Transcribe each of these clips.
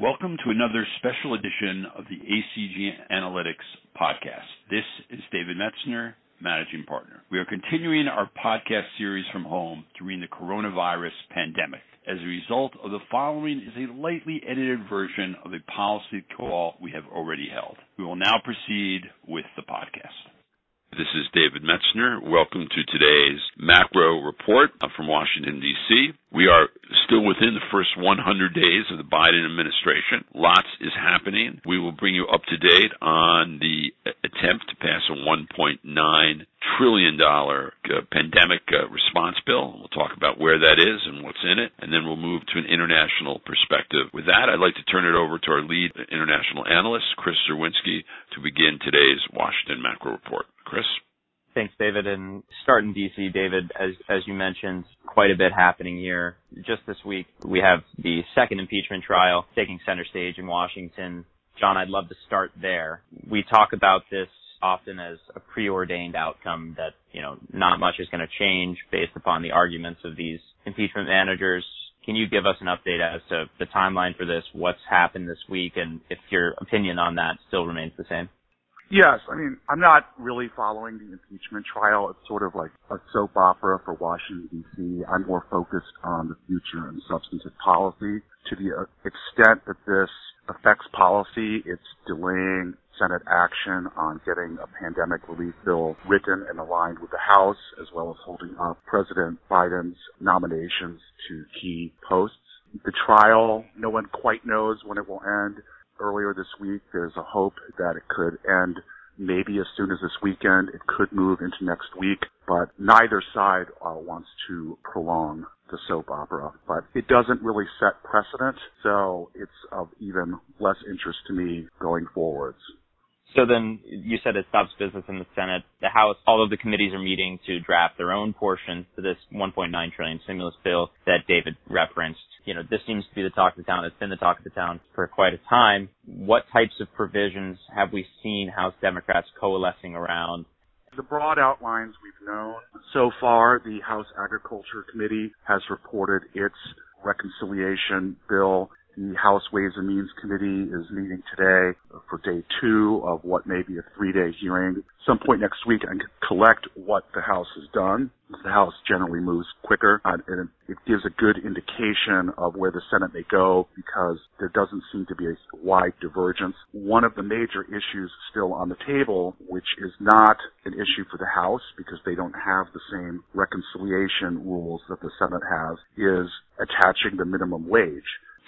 Welcome to another special edition of the ACG Analytics podcast. This is David Metzner, managing partner. We are continuing our podcast series from home during the coronavirus pandemic. As a result of the following is a lightly edited version of a policy call we have already held. We will now proceed with the podcast. This is David Metzner. Welcome to today's macro report from Washington, D.C. We are still within the first 100 days of the Biden administration. Lots is happening. We will bring you up to date on the attempt to pass a $1.9 trillion uh, pandemic uh, response bill. We'll talk about where that is and what's in it, and then we'll move to an international perspective. With that, I'd like to turn it over to our lead international analyst, Chris Czerwinski, to begin today's Washington macro report. Chris? Thanks, David. And start in DC, David, as as you mentioned, quite a bit happening here. Just this week, we have the second impeachment trial taking center stage in Washington. John, I'd love to start there. We talk about this often as a preordained outcome that, you know, not much is going to change based upon the arguments of these impeachment managers. Can you give us an update as to the timeline for this, what's happened this week, and if your opinion on that still remains the same? Yes, I mean, I'm not really following the impeachment trial. It's sort of like a soap opera for Washington, D.C. I'm more focused on the future and substantive policy. To the uh, extent that this affects policy, it's delaying Senate action on getting a pandemic relief bill written and aligned with the House, as well as holding up President Biden's nominations to key posts. The trial, no one quite knows when it will end earlier this week. There's a hope that it could end maybe as soon as this weekend. It could move into next week, but neither side uh, wants to prolong the soap opera. But it doesn't really set precedent, so it's of even less interest to me going forwards. So then you said it stops business in the Senate. The House, all of the committees are meeting to draft their own portion to this 1.9 trillion stimulus bill that David referenced. You know, this seems to be the talk of the town. It's been the talk of the town for quite a time. What types of provisions have we seen House Democrats coalescing around? The broad outlines we've known. So far, the House Agriculture Committee has reported its reconciliation bill the House Ways and Means Committee is meeting today for day two of what may be a three-day hearing. Some point next week and collect what the House has done. The House generally moves quicker, and it gives a good indication of where the Senate may go because there doesn't seem to be a wide divergence. One of the major issues still on the table, which is not an issue for the House because they don't have the same reconciliation rules that the Senate has, is attaching the minimum wage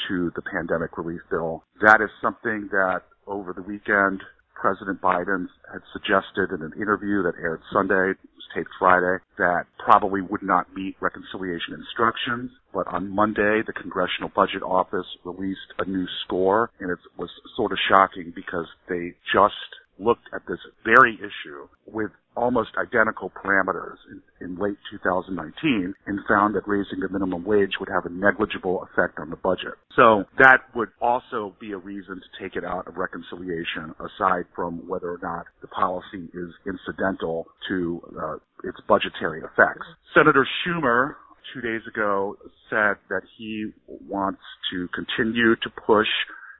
to the pandemic relief bill. That is something that over the weekend, President Biden had suggested in an interview that aired Sunday, was taped Friday, that probably would not meet reconciliation instructions. But on Monday, the Congressional Budget Office released a new score, and it was sort of shocking because they just looked at this very issue with almost identical parameters in, in, late 2019 and found that raising the minimum wage would have a negligible effect on the budget. So that would also be a reason to take it out of reconciliation aside from whether or not the policy is incidental to uh, its budgetary effects. Senator Schumer two days ago said that he wants to continue to push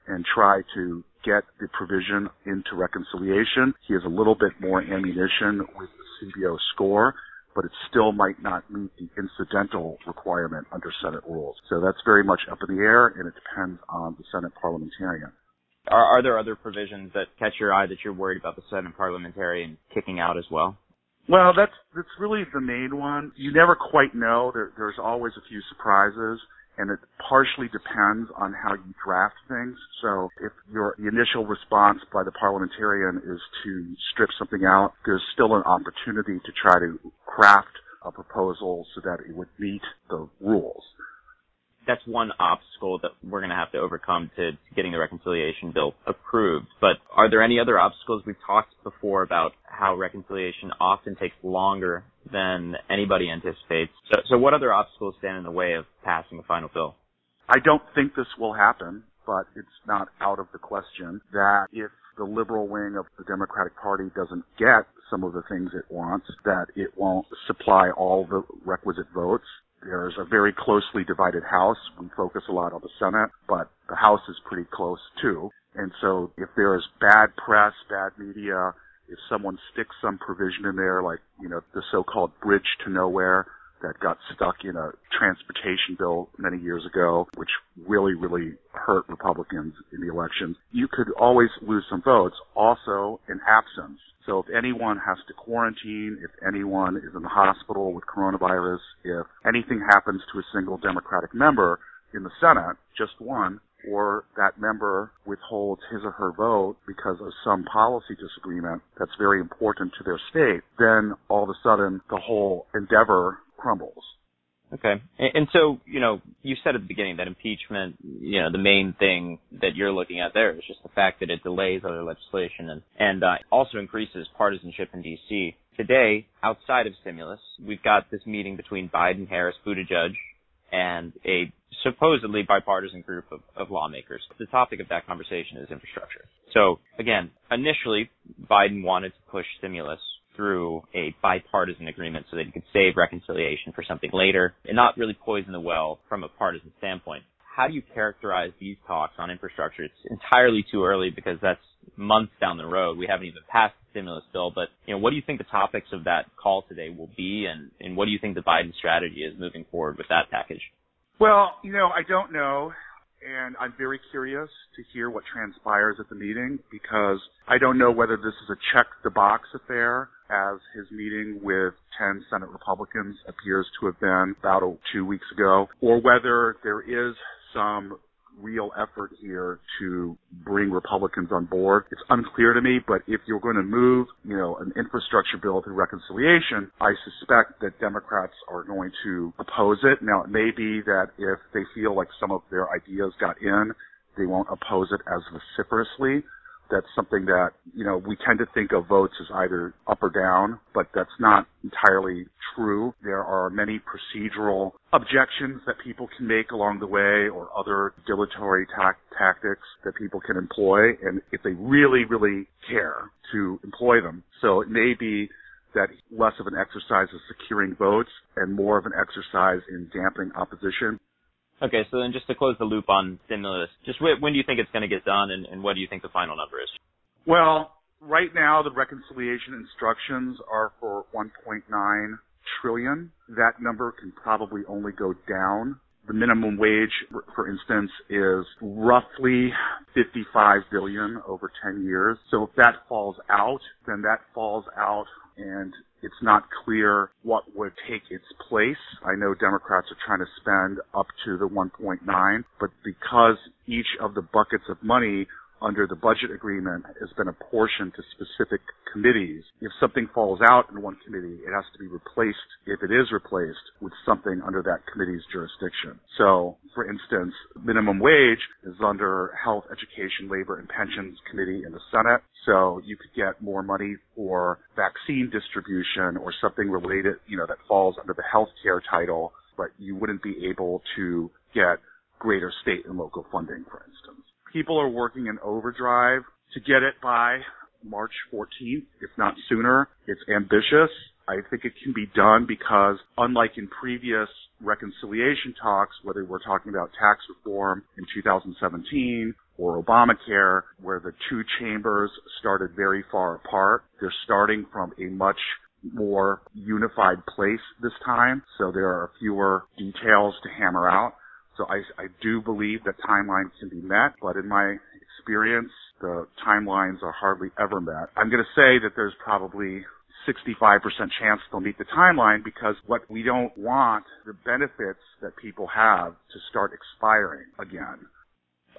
and try to get the provision into reconciliation. He has a little bit more ammunition with the CBO score, but it still might not meet the incidental requirement under Senate rules. So that's very much up in the air, and it depends on the Senate parliamentarian. Are, are there other provisions that catch your eye that you're worried about the Senate parliamentarian kicking out as well? Well, that's that's really the main one. You never quite know. There, there's always a few surprises and it partially depends on how you draft things. So if your initial response by the parliamentarian is to strip something out, there's still an opportunity to try to craft a proposal so that it would meet the rules that's one obstacle that we're going to have to overcome to, getting the reconciliation bill approved. But are there any other obstacles? We've talked before about how reconciliation often takes longer than anybody anticipates. So, so what other obstacles stand in the way of passing the final bill? I don't think this will happen, but it's not out of the question that if the liberal wing of the Democratic Party doesn't get some of the things it wants, that it won't supply all the requisite votes There's a very closely divided House. We focus a lot on the Senate, but the House is pretty close too. And so if there's bad press, bad media, if someone sticks some provision in there, like, you know, the so-called bridge to nowhere that got stuck in a transportation bill many years ago, which really, really hurt Republicans in the elections, you could always lose some votes. Also, in absence. So if anyone has to quarantine, if anyone is in the hospital with coronavirus, if anything happens to a single Democratic member in the Senate, just one, or that member withholds his or her vote because of some policy disagreement that's very important to their state, then all of a sudden the whole endeavor crumbles. Okay. And, so, you know, you said at the beginning that impeachment, you know, the main thing that you're looking at there is just the fact that it delays other legislation and, and uh, also increases partisanship in D.C. Today, outside of stimulus, we've got this meeting between Biden, Harris, Buttigieg, and a supposedly bipartisan group of, of lawmakers. The topic of that conversation is infrastructure. So again, initially, Biden wanted to push stimulus through a bipartisan agreement so that he could save reconciliation for something later and not really poison the well from a partisan standpoint. How do you characterize these talks on infrastructure? It's entirely too early because that's months down the road. We haven't even passed the stimulus bill, but you know, what do you think the topics of that call today will be and, and what do you think the Biden strategy is moving forward with that package? Well, you know, I don't know and I'm very curious to hear what transpires at the meeting because I don't know whether this is a check the box affair as his meeting with 10 Senate Republicans appears to have been about two weeks ago or whether there is some real effort here to bring Republicans on board. It's unclear to me, but if you're going to move, you know, an infrastructure bill through reconciliation, I suspect that Democrats are going to oppose it. Now, it may be that if they feel like some of their ideas got in, they won't oppose it as vociferously that's something that, you know, we tend to think of votes as either up or down, but that's not entirely true. There are many procedural objections that people can make along the way or other dilatory ta- tactics that people can employ. And if they really, really care to employ them. So it may be that less of an exercise of securing votes and more of an exercise in dampening opposition. Okay, so then just to close the loop on stimulus, just when do you think it's going to get done, and, and what do you think the final number is? Well, right now the reconciliation instructions are for 1.9 trillion. That number can probably only go down. The minimum wage, for instance, is roughly 55 billion over 10 years. So if that falls out, then that falls out and it's not clear what would take its place. I know Democrats are trying to spend up to the 1.9, but because each of the buckets of money under the budget agreement has been apportioned to specific committees. If something falls out in one committee, it has to be replaced, if it is replaced, with something under that committee's jurisdiction. So, for instance, minimum wage is under Health, Education, Labor, and Pensions Committee in the Senate. So you could get more money for vaccine distribution or something related, you know, that falls under the healthcare title, but you wouldn't be able to get greater state and local funding, for instance people are working in overdrive to get it by March 14th, if not sooner. It's ambitious. I think it can be done because unlike in previous reconciliation talks, whether we're talking about tax reform in 2017 or Obamacare, where the two chambers started very far apart, they're starting from a much more unified place this time. So there are fewer details to hammer out. So I, I do believe that timelines can be met, but in my experience, the timelines are hardly ever met. I'm going to say that there's probably 65% chance they'll meet the timeline because what we don't want the benefits that people have to start expiring again.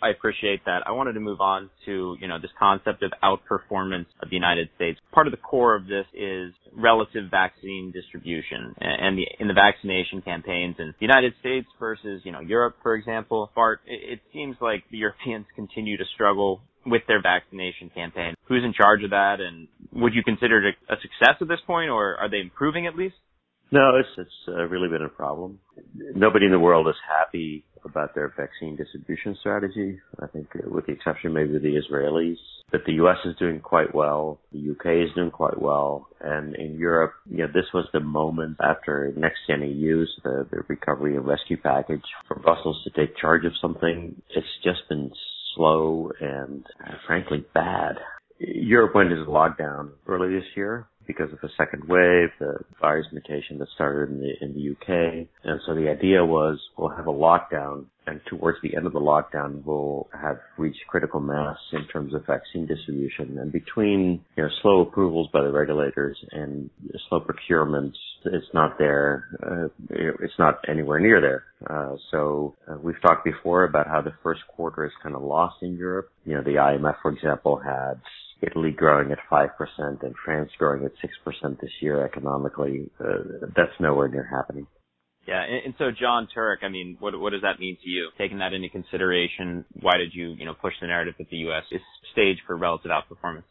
I appreciate that. I wanted to move on to, you know, this concept of outperformance of the United States. Part of the core of this is relative vaccine distribution and the, in the vaccination campaigns in the United States versus, you know, Europe, for example. Bart, it, it seems like the Europeans continue to struggle with their vaccination campaign. Who's in charge of that and would you consider it a success at this point or are they improving at least? No, it's, it's uh, really been a problem. Nobody in the world is happy about their vaccine distribution strategy. I think, uh, with the exception maybe of the Israelis, that the U.S. is doing quite well, the U.K. is doing quite well, and in Europe, you know, this was the moment after Next Gen EU, the, the recovery and rescue package, for Brussels to take charge of something. It's just been slow and uh, frankly bad. Europe went into lockdown early this year because of the second wave, the virus mutation that started in the in the UK. And so the idea was we'll have a lockdown and towards the end of the lockdown we'll have reached critical mass in terms of vaccine distribution. And between you know slow approvals by the regulators and slow procurements, it's not there. Uh, it's not anywhere near there. Uh, so uh, we've talked before about how the first quarter is kind of lost in Europe. You know, the IMF, for example, had Italy growing at 5% and France growing at 6% this year economically. Uh, that's nowhere near happening. Yeah, and, and so John Turek, I mean, what what does that mean to you? Taking that into consideration, why did you you know push the narrative that the U.S. is staged for relative outperformance?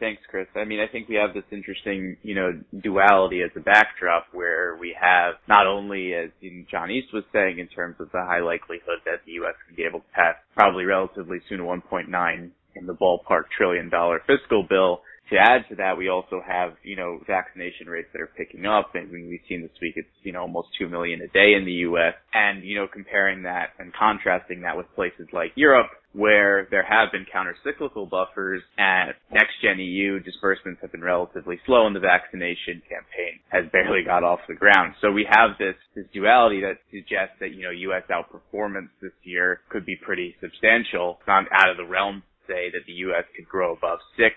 Thanks, Chris. I mean, I think we have this interesting, you know, duality as a backdrop where we have not only, as John East was saying, in terms of the high likelihood that the U.S. can be able to pass probably relatively soon 1.9 in the ballpark trillion dollar fiscal bill. To add to that, we also have, you know, vaccination rates that are picking up. And we've seen this week it's, you know, almost 2 million a day in the U.S. And, you know, comparing that and contrasting that with places like Europe, where there have been counter-cyclical buffers and next-gen EU disbursements have been relatively slow and the vaccination campaign has barely got off the ground. So we have this, this duality that suggests that, you know, U.S. outperformance this year could be pretty substantial. It's not out of the realm say that the U.S. could grow above 6%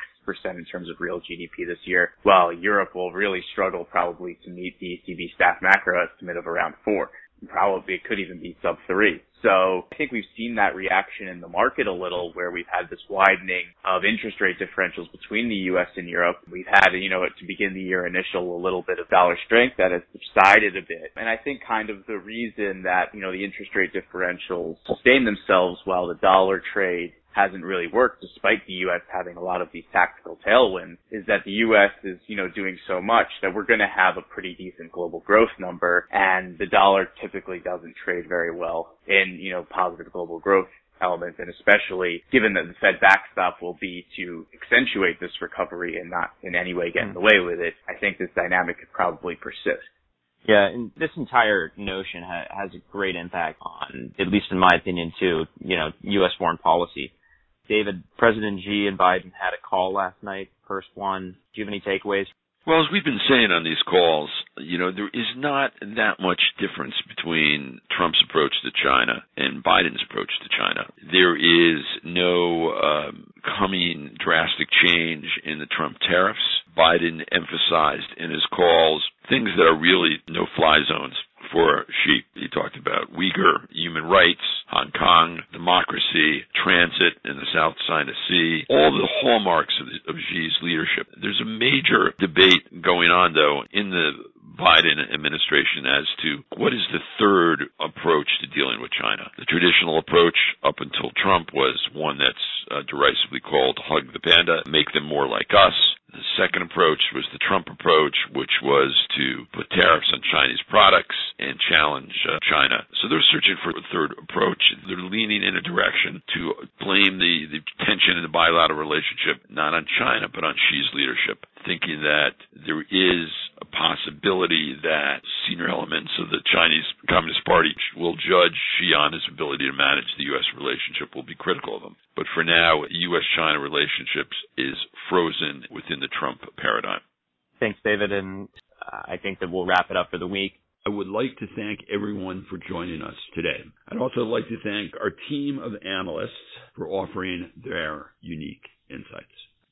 in terms of real GDP this year, while Europe will really struggle probably to meet the ECB staff macro estimate of around 4. Probably it could even be sub 3. So I think we've seen that reaction in the market a little where we've had this widening of interest rate differentials between the U.S. and Europe. We've had, you know, to begin the year initial a little bit of dollar strength that has subsided a bit. And I think kind of the reason that, you know, the interest rate differentials sustain themselves while the dollar trade hasn't really worked despite the U.S. having a lot of these tactical tailwinds is that the U.S. is, you know, doing so much that we're going to have a pretty decent global growth number and the dollar typically doesn't trade very well in, you know, positive global growth elements and especially given that the Fed backstop will be to accentuate this recovery and not in any way get in the way with it, I think this dynamic could probably persist. Yeah, and this entire notion ha- has a great impact on, at least in my opinion, too, you know, U.S. foreign policy. David, President Xi and Biden had a call last night, first one. Do you have any takeaways? Well, as we've been saying on these calls, you know, there is not that much difference between Trump's approach to China and Biden's approach to China. There is no um, coming drastic change in the Trump tariffs. Biden emphasized in his calls things that are really no fly zones for Xi. He talked about Uyghur human rights, Hong Kong, democracy, transit in the South China Sea, all the hallmarks of, of Xi's leadership. There's a major debate going on, though, in the Biden administration as to what is the third approach to dealing with China. The traditional approach up until Trump was one that's uh, derisively called hug the panda, make them more like us. The second approach was the Trump approach, which was to put tariffs on Chinese products and challenge uh, China. So they're searching for a third approach. They're leaning in a direction to blame the, the tension in the bilateral relationship not on China, but on Xi's leadership, thinking that there is possibility that senior elements of the Chinese Communist Party will judge Xi on his ability to manage the U.S. relationship, will be critical of him. But for now, U.S.-China relationships is frozen within the Trump paradigm. Thanks, David. And I think that we'll wrap it up for the week. I would like to thank everyone for joining us today. I'd also like to thank our team of analysts for offering their unique insights.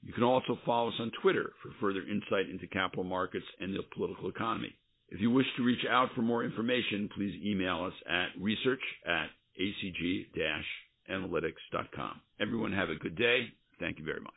You can also follow us on Twitter for further insight into capital markets and the political economy. If you wish to reach out for more information, please email us at research at acg-analytics.com. Everyone have a good day. Thank you very much.